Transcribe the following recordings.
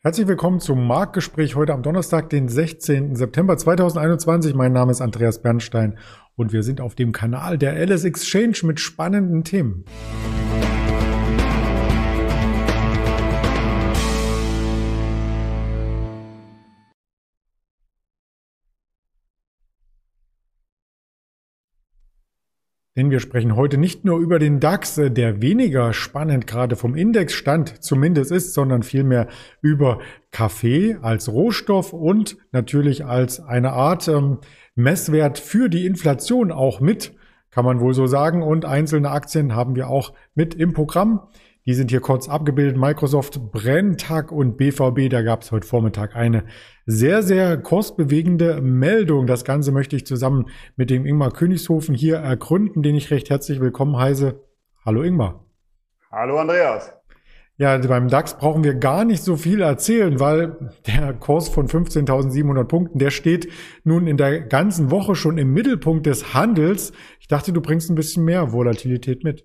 Herzlich willkommen zum Marktgespräch heute am Donnerstag, den 16. September 2021. Mein Name ist Andreas Bernstein und wir sind auf dem Kanal der LS Exchange mit spannenden Themen. Denn wir sprechen heute nicht nur über den DAX, äh, der weniger spannend gerade vom Indexstand zumindest ist, sondern vielmehr über Kaffee als Rohstoff und natürlich als eine Art ähm, Messwert für die Inflation auch mit, kann man wohl so sagen. Und einzelne Aktien haben wir auch mit im Programm. Die sind hier kurz abgebildet. Microsoft, Brenntag und BVB. Da gab es heute Vormittag eine sehr, sehr kursbewegende Meldung. Das Ganze möchte ich zusammen mit dem Ingmar Königshofen hier ergründen, den ich recht herzlich willkommen heiße. Hallo Ingmar. Hallo Andreas. Ja, beim DAX brauchen wir gar nicht so viel erzählen, weil der Kurs von 15.700 Punkten, der steht nun in der ganzen Woche schon im Mittelpunkt des Handels. Ich dachte, du bringst ein bisschen mehr Volatilität mit.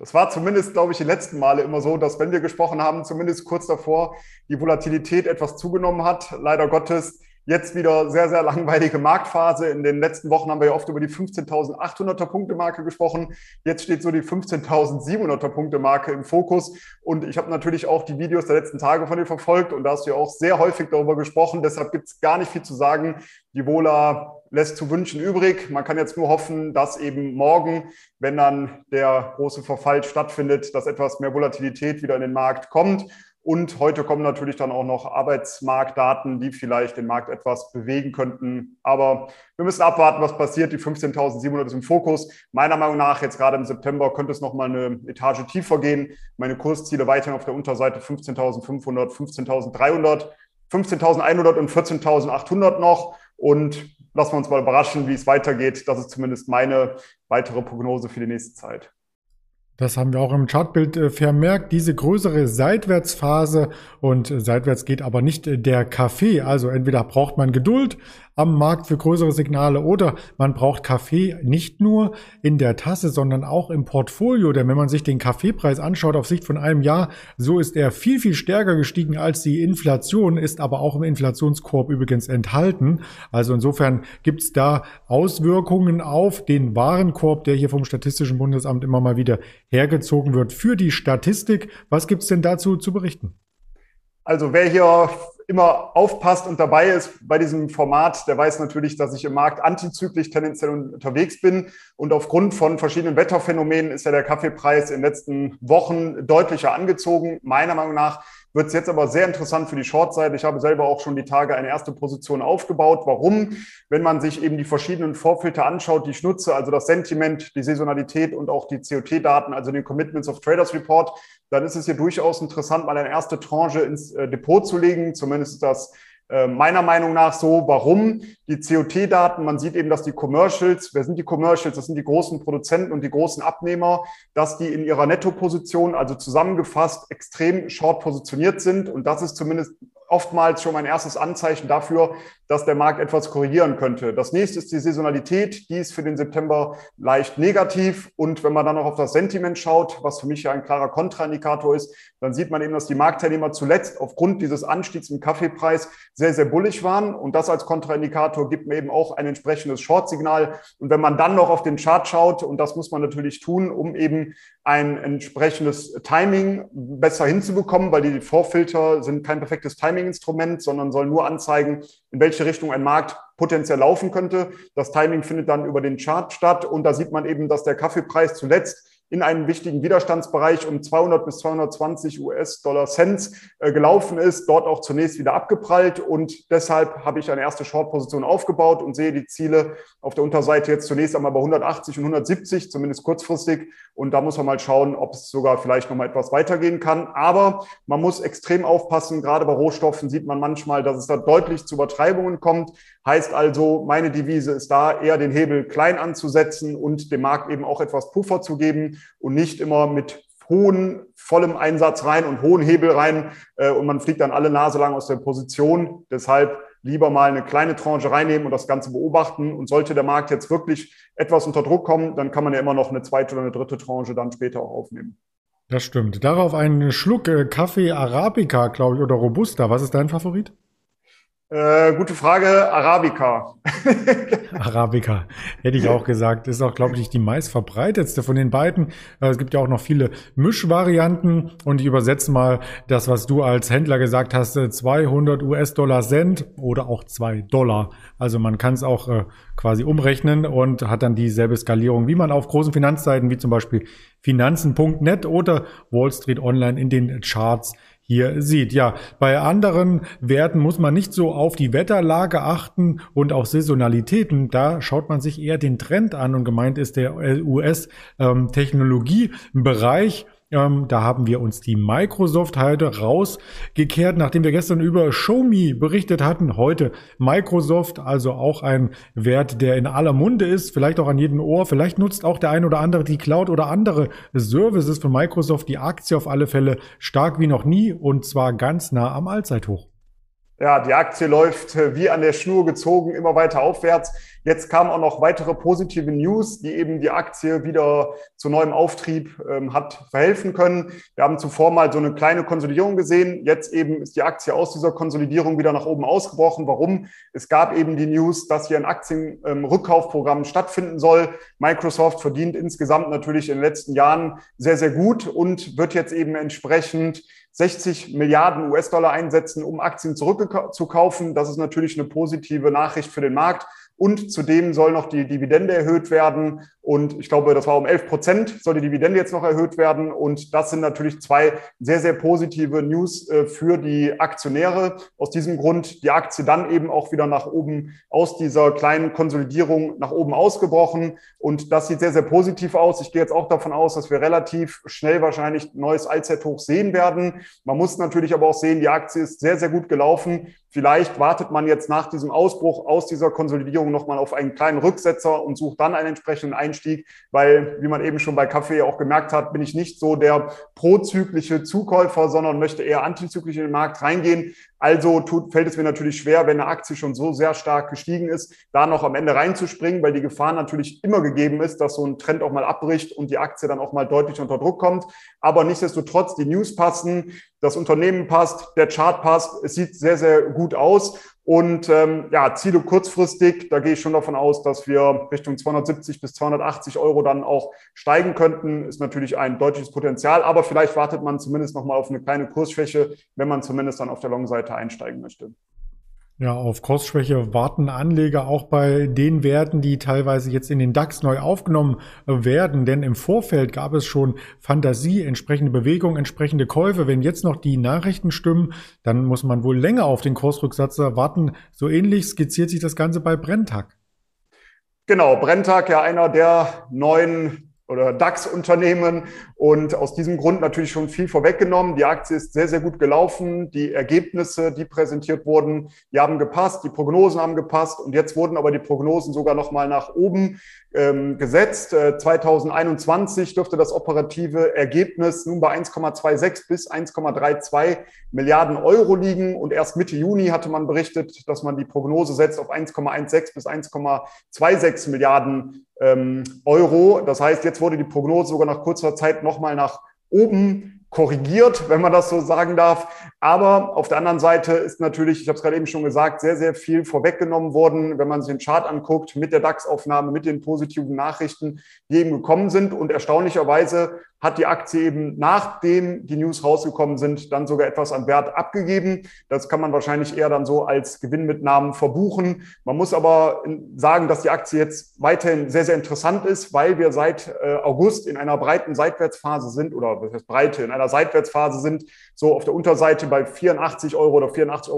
Das war zumindest, glaube ich, die letzten Male immer so, dass wenn wir gesprochen haben, zumindest kurz davor, die Volatilität etwas zugenommen hat. Leider Gottes Jetzt wieder sehr, sehr langweilige Marktphase. In den letzten Wochen haben wir ja oft über die 15.800er Punkte Marke gesprochen. Jetzt steht so die 15.700er Punkte Marke im Fokus. Und ich habe natürlich auch die Videos der letzten Tage von dir verfolgt und da hast du ja auch sehr häufig darüber gesprochen. Deshalb gibt es gar nicht viel zu sagen. Die Vola lässt zu wünschen übrig. Man kann jetzt nur hoffen, dass eben morgen, wenn dann der große Verfall stattfindet, dass etwas mehr Volatilität wieder in den Markt kommt und heute kommen natürlich dann auch noch Arbeitsmarktdaten, die vielleicht den Markt etwas bewegen könnten. Aber wir müssen abwarten, was passiert. Die 15.700 ist im Fokus. Meiner Meinung nach, jetzt gerade im September, könnte es noch mal eine Etage tiefer gehen. Meine Kursziele weiterhin auf der Unterseite 15.500, 15.300, 15.100 und 14.800 noch. Und lassen wir uns mal überraschen, wie es weitergeht. Das ist zumindest meine weitere Prognose für die nächste Zeit. Das haben wir auch im Chartbild äh, vermerkt, diese größere Seitwärtsphase und äh, seitwärts geht aber nicht äh, der Kaffee. Also entweder braucht man Geduld am Markt für größere Signale oder man braucht Kaffee nicht nur in der Tasse, sondern auch im Portfolio. Denn wenn man sich den Kaffeepreis anschaut auf Sicht von einem Jahr, so ist er viel, viel stärker gestiegen als die Inflation, ist aber auch im Inflationskorb übrigens enthalten. Also insofern gibt es da Auswirkungen auf den Warenkorb, der hier vom Statistischen Bundesamt immer mal wieder hergezogen wird für die Statistik. Was gibt es denn dazu zu berichten? Also wer hier immer aufpasst und dabei ist bei diesem Format, der weiß natürlich, dass ich im Markt antizyklisch tendenziell unterwegs bin. Und aufgrund von verschiedenen Wetterphänomenen ist ja der Kaffeepreis in den letzten Wochen deutlicher angezogen. Meiner Meinung nach wird es jetzt aber sehr interessant für die Short-Seite. Ich habe selber auch schon die Tage eine erste Position aufgebaut. Warum? Wenn man sich eben die verschiedenen Vorfilter anschaut, die ich nutze, also das Sentiment, die Saisonalität und auch die COT-Daten, also den Commitments of Traders Report, dann ist es hier durchaus interessant, mal eine erste Tranche ins äh, Depot zu legen. Zumindest das äh, meiner Meinung nach so. Warum? Die COT-Daten, man sieht eben, dass die Commercials, wer sind die Commercials? Das sind die großen Produzenten und die großen Abnehmer, dass die in ihrer Nettoposition, also zusammengefasst, extrem short positioniert sind. Und das ist zumindest oftmals schon mein erstes Anzeichen dafür, dass der Markt etwas korrigieren könnte. Das nächste ist die Saisonalität, die ist für den September leicht negativ. Und wenn man dann noch auf das Sentiment schaut, was für mich ja ein klarer Kontraindikator ist, dann sieht man eben, dass die Marktteilnehmer zuletzt aufgrund dieses Anstiegs im Kaffeepreis sehr, sehr bullig waren. Und das als Kontraindikator gibt mir eben auch ein entsprechendes Short-Signal. Und wenn man dann noch auf den Chart schaut, und das muss man natürlich tun, um eben ein entsprechendes Timing besser hinzubekommen, weil die Vorfilter sind kein perfektes Timing-Instrument, sondern sollen nur anzeigen, in welche Richtung ein Markt potenziell laufen könnte. Das Timing findet dann über den Chart statt und da sieht man eben, dass der Kaffeepreis zuletzt in einen wichtigen Widerstandsbereich um 200 bis 220 US-Dollar Cents äh, gelaufen ist, dort auch zunächst wieder abgeprallt. Und deshalb habe ich eine erste Short-Position aufgebaut und sehe die Ziele auf der Unterseite jetzt zunächst einmal bei 180 und 170, zumindest kurzfristig. Und da muss man mal schauen, ob es sogar vielleicht noch mal etwas weitergehen kann, aber man muss extrem aufpassen, gerade bei Rohstoffen sieht man manchmal, dass es da deutlich zu Übertreibungen kommt, heißt also, meine Devise ist da eher den Hebel klein anzusetzen und dem Markt eben auch etwas Puffer zu geben, und nicht immer mit hohen, vollem Einsatz rein und hohen Hebel rein äh, und man fliegt dann alle Nase lang aus der Position. Deshalb lieber mal eine kleine Tranche reinnehmen und das Ganze beobachten. Und sollte der Markt jetzt wirklich etwas unter Druck kommen, dann kann man ja immer noch eine zweite oder eine dritte Tranche dann später auch aufnehmen. Das stimmt. Darauf einen Schluck äh, Kaffee Arabica, glaube ich, oder Robusta. Was ist dein Favorit? Äh, gute Frage, Arabica. Arabica, hätte ich auch gesagt. Ist auch, glaube ich, die meistverbreitetste von den beiden. Äh, es gibt ja auch noch viele Mischvarianten und ich übersetze mal das, was du als Händler gesagt hast, 200 US-Dollar Cent oder auch 2 Dollar. Also man kann es auch äh, quasi umrechnen und hat dann dieselbe Skalierung, wie man auf großen Finanzseiten wie zum Beispiel finanzen.net oder Wall Street Online in den Charts hier sieht. Ja, bei anderen Werten muss man nicht so auf die Wetterlage achten und auch Saisonalitäten. Da schaut man sich eher den Trend an und gemeint ist der US-Technologiebereich. Ähm, ähm, da haben wir uns die Microsoft heute rausgekehrt, nachdem wir gestern über Xiaomi berichtet hatten. Heute Microsoft, also auch ein Wert, der in aller Munde ist, vielleicht auch an jedem Ohr. Vielleicht nutzt auch der ein oder andere die Cloud oder andere Services von Microsoft. Die Aktie auf alle Fälle stark wie noch nie und zwar ganz nah am Allzeithoch. Ja, die Aktie läuft äh, wie an der Schnur gezogen, immer weiter aufwärts. Jetzt kamen auch noch weitere positive News, die eben die Aktie wieder zu neuem Auftrieb ähm, hat verhelfen können. Wir haben zuvor mal so eine kleine Konsolidierung gesehen. Jetzt eben ist die Aktie aus dieser Konsolidierung wieder nach oben ausgebrochen. Warum? Es gab eben die News, dass hier ein Aktienrückkaufprogramm ähm, stattfinden soll. Microsoft verdient insgesamt natürlich in den letzten Jahren sehr, sehr gut und wird jetzt eben entsprechend 60 Milliarden US-Dollar einsetzen, um Aktien zurückzukaufen. Das ist natürlich eine positive Nachricht für den Markt. Und zudem soll noch die Dividende erhöht werden. Und ich glaube, das war um 11 Prozent, soll die Dividende jetzt noch erhöht werden. Und das sind natürlich zwei sehr, sehr positive News äh, für die Aktionäre. Aus diesem Grund die Aktie dann eben auch wieder nach oben aus dieser kleinen Konsolidierung nach oben ausgebrochen. Und das sieht sehr, sehr positiv aus. Ich gehe jetzt auch davon aus, dass wir relativ schnell wahrscheinlich neues Allzeithoch sehen werden. Man muss natürlich aber auch sehen, die Aktie ist sehr, sehr gut gelaufen. Vielleicht wartet man jetzt nach diesem Ausbruch aus dieser Konsolidierung nochmal auf einen kleinen Rücksetzer und sucht dann einen entsprechenden Einstieg, weil, wie man eben schon bei Kaffee auch gemerkt hat, bin ich nicht so der prozyklische Zukäufer, sondern möchte eher antizyklisch in den Markt reingehen. Also tut, fällt es mir natürlich schwer, wenn eine Aktie schon so sehr stark gestiegen ist, da noch am Ende reinzuspringen, weil die Gefahr natürlich immer gegeben ist, dass so ein Trend auch mal abbricht und die Aktie dann auch mal deutlich unter Druck kommt. Aber nichtsdestotrotz, die News passen, das Unternehmen passt, der Chart passt, es sieht sehr, sehr gut aus. Und ähm, ja, Ziele kurzfristig, da gehe ich schon davon aus, dass wir Richtung 270 bis 280 Euro dann auch steigen könnten. Ist natürlich ein deutliches Potenzial, aber vielleicht wartet man zumindest nochmal auf eine kleine Kursschwäche, wenn man zumindest dann auf der Long-Seite einsteigen möchte. Ja, auf Kursschwäche warten Anleger auch bei den Werten, die teilweise jetzt in den DAX neu aufgenommen werden. Denn im Vorfeld gab es schon Fantasie, entsprechende Bewegung, entsprechende Käufe. Wenn jetzt noch die Nachrichten stimmen, dann muss man wohl länger auf den Kursrücksatz warten. So ähnlich skizziert sich das Ganze bei Brenntag. Genau, Brenntag ja einer der neuen oder DAX-Unternehmen und aus diesem Grund natürlich schon viel vorweggenommen. Die Aktie ist sehr, sehr gut gelaufen. Die Ergebnisse, die präsentiert wurden, die haben gepasst, die Prognosen haben gepasst und jetzt wurden aber die Prognosen sogar noch mal nach oben ähm, gesetzt. Äh, 2021 dürfte das operative Ergebnis nun bei 1,26 bis 1,32 Milliarden Euro liegen und erst Mitte Juni hatte man berichtet, dass man die Prognose setzt auf 1,16 bis 1,26 Milliarden Euro. Das heißt, jetzt wurde die Prognose sogar nach kurzer Zeit nochmal nach oben korrigiert, wenn man das so sagen darf. Aber auf der anderen Seite ist natürlich, ich habe es gerade eben schon gesagt, sehr, sehr viel vorweggenommen worden, wenn man sich den Chart anguckt, mit der DAX-Aufnahme, mit den positiven Nachrichten, die eben gekommen sind. Und erstaunlicherweise hat die Aktie eben nachdem die News rausgekommen sind, dann sogar etwas an Wert abgegeben. Das kann man wahrscheinlich eher dann so als Gewinnmitnahmen verbuchen. Man muss aber sagen, dass die Aktie jetzt weiterhin sehr, sehr interessant ist, weil wir seit äh, August in einer breiten Seitwärtsphase sind oder was heißt breite, in einer Seitwärtsphase sind, so auf der Unterseite bei 84 Euro oder 84,20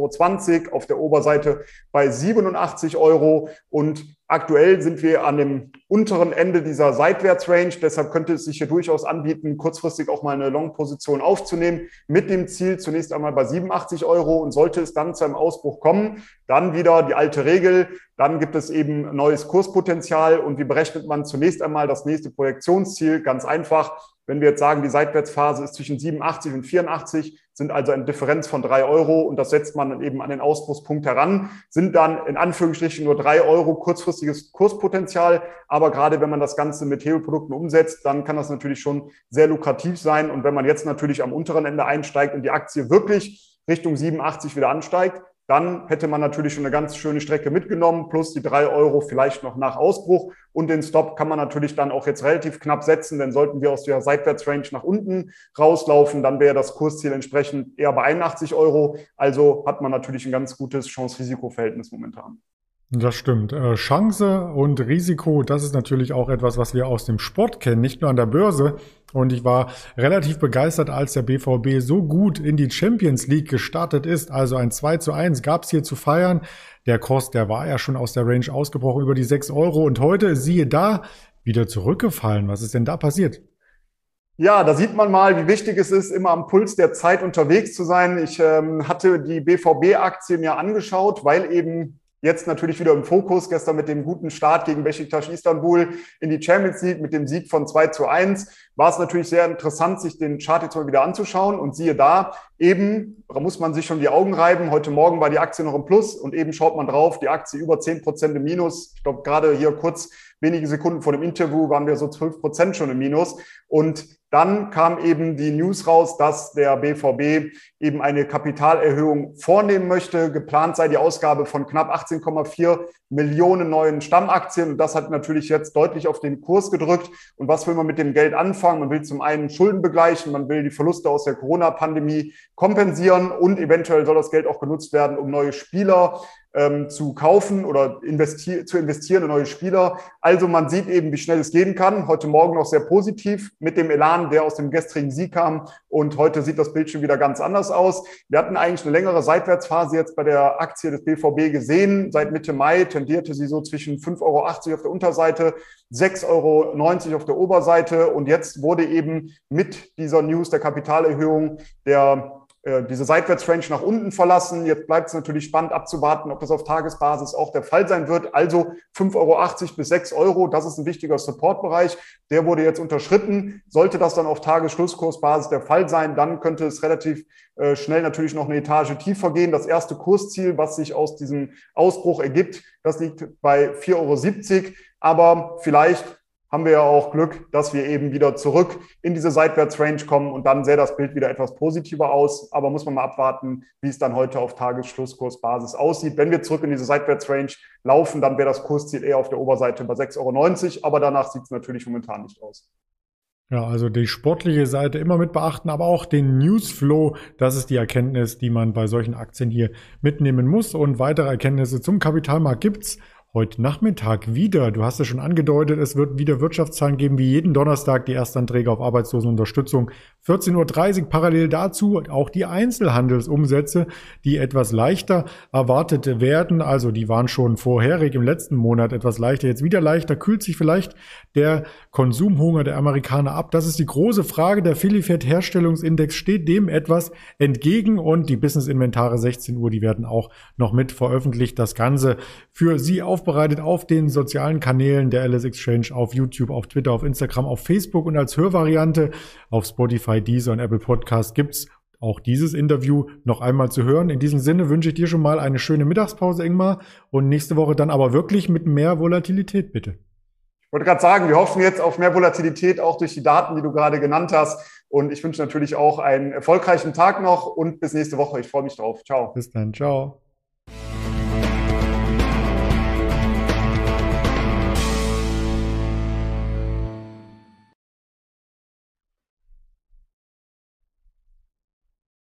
Euro, auf der Oberseite bei 87 Euro und Aktuell sind wir an dem unteren Ende dieser Seitwärtsrange. Deshalb könnte es sich hier durchaus anbieten, kurzfristig auch mal eine Long-Position aufzunehmen, mit dem Ziel zunächst einmal bei 87 Euro. Und sollte es dann zu einem Ausbruch kommen, dann wieder die alte Regel. Dann gibt es eben neues Kurspotenzial. Und wie berechnet man zunächst einmal das nächste Projektionsziel? Ganz einfach. Wenn wir jetzt sagen, die Seitwärtsphase ist zwischen 87 und 84, sind also eine Differenz von drei Euro und das setzt man dann eben an den Ausbruchspunkt heran, sind dann in Anführungsstrichen nur drei Euro kurzfristiges Kurspotenzial. Aber gerade wenn man das Ganze mit Hebelprodukten umsetzt, dann kann das natürlich schon sehr lukrativ sein. Und wenn man jetzt natürlich am unteren Ende einsteigt und die Aktie wirklich Richtung 87 wieder ansteigt, dann hätte man natürlich schon eine ganz schöne Strecke mitgenommen, plus die drei Euro vielleicht noch nach Ausbruch. Und den Stop kann man natürlich dann auch jetzt relativ knapp setzen, denn sollten wir aus der Seitwärtsrange nach unten rauslaufen, dann wäre das Kursziel entsprechend eher bei 81 Euro. Also hat man natürlich ein ganz gutes Chance-Risiko-Verhältnis momentan. Das stimmt. Äh, Chance und Risiko, das ist natürlich auch etwas, was wir aus dem Sport kennen, nicht nur an der Börse. Und ich war relativ begeistert, als der BVB so gut in die Champions League gestartet ist. Also ein 2 zu 1 gab es hier zu feiern. Der Kurs, der war ja schon aus der Range ausgebrochen über die 6 Euro. Und heute, siehe da, wieder zurückgefallen. Was ist denn da passiert? Ja, da sieht man mal, wie wichtig es ist, immer am Puls der Zeit unterwegs zu sein. Ich ähm, hatte die BVB-Aktie mir angeschaut, weil eben Jetzt natürlich wieder im Fokus, gestern mit dem guten Start gegen Besiktas Istanbul in die Champions League mit dem Sieg von 2 zu 1, war es natürlich sehr interessant, sich den Chart jetzt mal wieder anzuschauen. Und siehe da, eben, da muss man sich schon die Augen reiben. Heute Morgen war die Aktie noch im Plus und eben schaut man drauf, die Aktie über 10 Prozent im Minus. Ich glaube, gerade hier kurz wenige Sekunden vor dem Interview waren wir so 12 Prozent schon im Minus. Und dann kam eben die News raus, dass der BVB eben eine Kapitalerhöhung vornehmen möchte. Geplant sei die Ausgabe von knapp 18,4 Millionen neuen Stammaktien. Und das hat natürlich jetzt deutlich auf den Kurs gedrückt. Und was will man mit dem Geld anfangen? Man will zum einen Schulden begleichen, man will die Verluste aus der Corona-Pandemie kompensieren und eventuell soll das Geld auch genutzt werden, um neue Spieler ähm, zu kaufen oder investi zu investieren in neue Spieler. Also man sieht eben, wie schnell es gehen kann. Heute Morgen noch sehr positiv mit dem Elan, der aus dem gestrigen Sieg kam. Und heute sieht das Bild schon wieder ganz anders aus. Wir hatten eigentlich eine längere Seitwärtsphase jetzt bei der Aktie des BVB gesehen. Seit Mitte Mai tendierte sie so zwischen 5,80 Euro auf der Unterseite, 6,90 Euro auf der Oberseite. Und jetzt wurde eben mit dieser News der Kapitalerhöhung der diese Seitwärtsrange nach unten verlassen. Jetzt bleibt es natürlich spannend abzuwarten, ob das auf Tagesbasis auch der Fall sein wird. Also 5,80 Euro bis 6 Euro, das ist ein wichtiger Supportbereich. Der wurde jetzt unterschritten. Sollte das dann auf Tagesschlusskursbasis der Fall sein, dann könnte es relativ äh, schnell natürlich noch eine Etage tiefer gehen. Das erste Kursziel, was sich aus diesem Ausbruch ergibt, das liegt bei 4,70 Euro. Aber vielleicht haben wir ja auch Glück, dass wir eben wieder zurück in diese Seitwärtsrange kommen und dann sähe das Bild wieder etwas positiver aus. Aber muss man mal abwarten, wie es dann heute auf Tagesschlusskursbasis aussieht. Wenn wir zurück in diese Seitwärtsrange laufen, dann wäre das Kursziel eher auf der Oberseite bei 6,90 Euro. Aber danach sieht es natürlich momentan nicht aus. Ja, also die sportliche Seite immer mit beachten, aber auch den Newsflow. Das ist die Erkenntnis, die man bei solchen Aktien hier mitnehmen muss. Und weitere Erkenntnisse zum Kapitalmarkt gibt's heute Nachmittag wieder. Du hast es schon angedeutet, es wird wieder Wirtschaftszahlen geben, wie jeden Donnerstag die Erstanträge auf Arbeitslosenunterstützung. 14.30 Uhr parallel dazu auch die Einzelhandelsumsätze, die etwas leichter erwartet werden. Also die waren schon vorherig im letzten Monat etwas leichter, jetzt wieder leichter. Kühlt sich vielleicht der Konsumhunger der Amerikaner ab? Das ist die große Frage. Der Philly-Fed-Herstellungsindex steht dem etwas entgegen und die Business-Inventare 16 Uhr, die werden auch noch mit veröffentlicht. Das Ganze für Sie auf aufbereitet auf den sozialen Kanälen der LS Exchange, auf YouTube, auf Twitter, auf Instagram, auf Facebook und als Hörvariante auf Spotify, Deezer und Apple Podcast gibt's auch dieses Interview noch einmal zu hören. In diesem Sinne wünsche ich dir schon mal eine schöne Mittagspause, Ingmar, und nächste Woche dann aber wirklich mit mehr Volatilität, bitte. Ich wollte gerade sagen, wir hoffen jetzt auf mehr Volatilität, auch durch die Daten, die du gerade genannt hast. Und ich wünsche natürlich auch einen erfolgreichen Tag noch und bis nächste Woche. Ich freue mich drauf. Ciao. Bis dann. Ciao.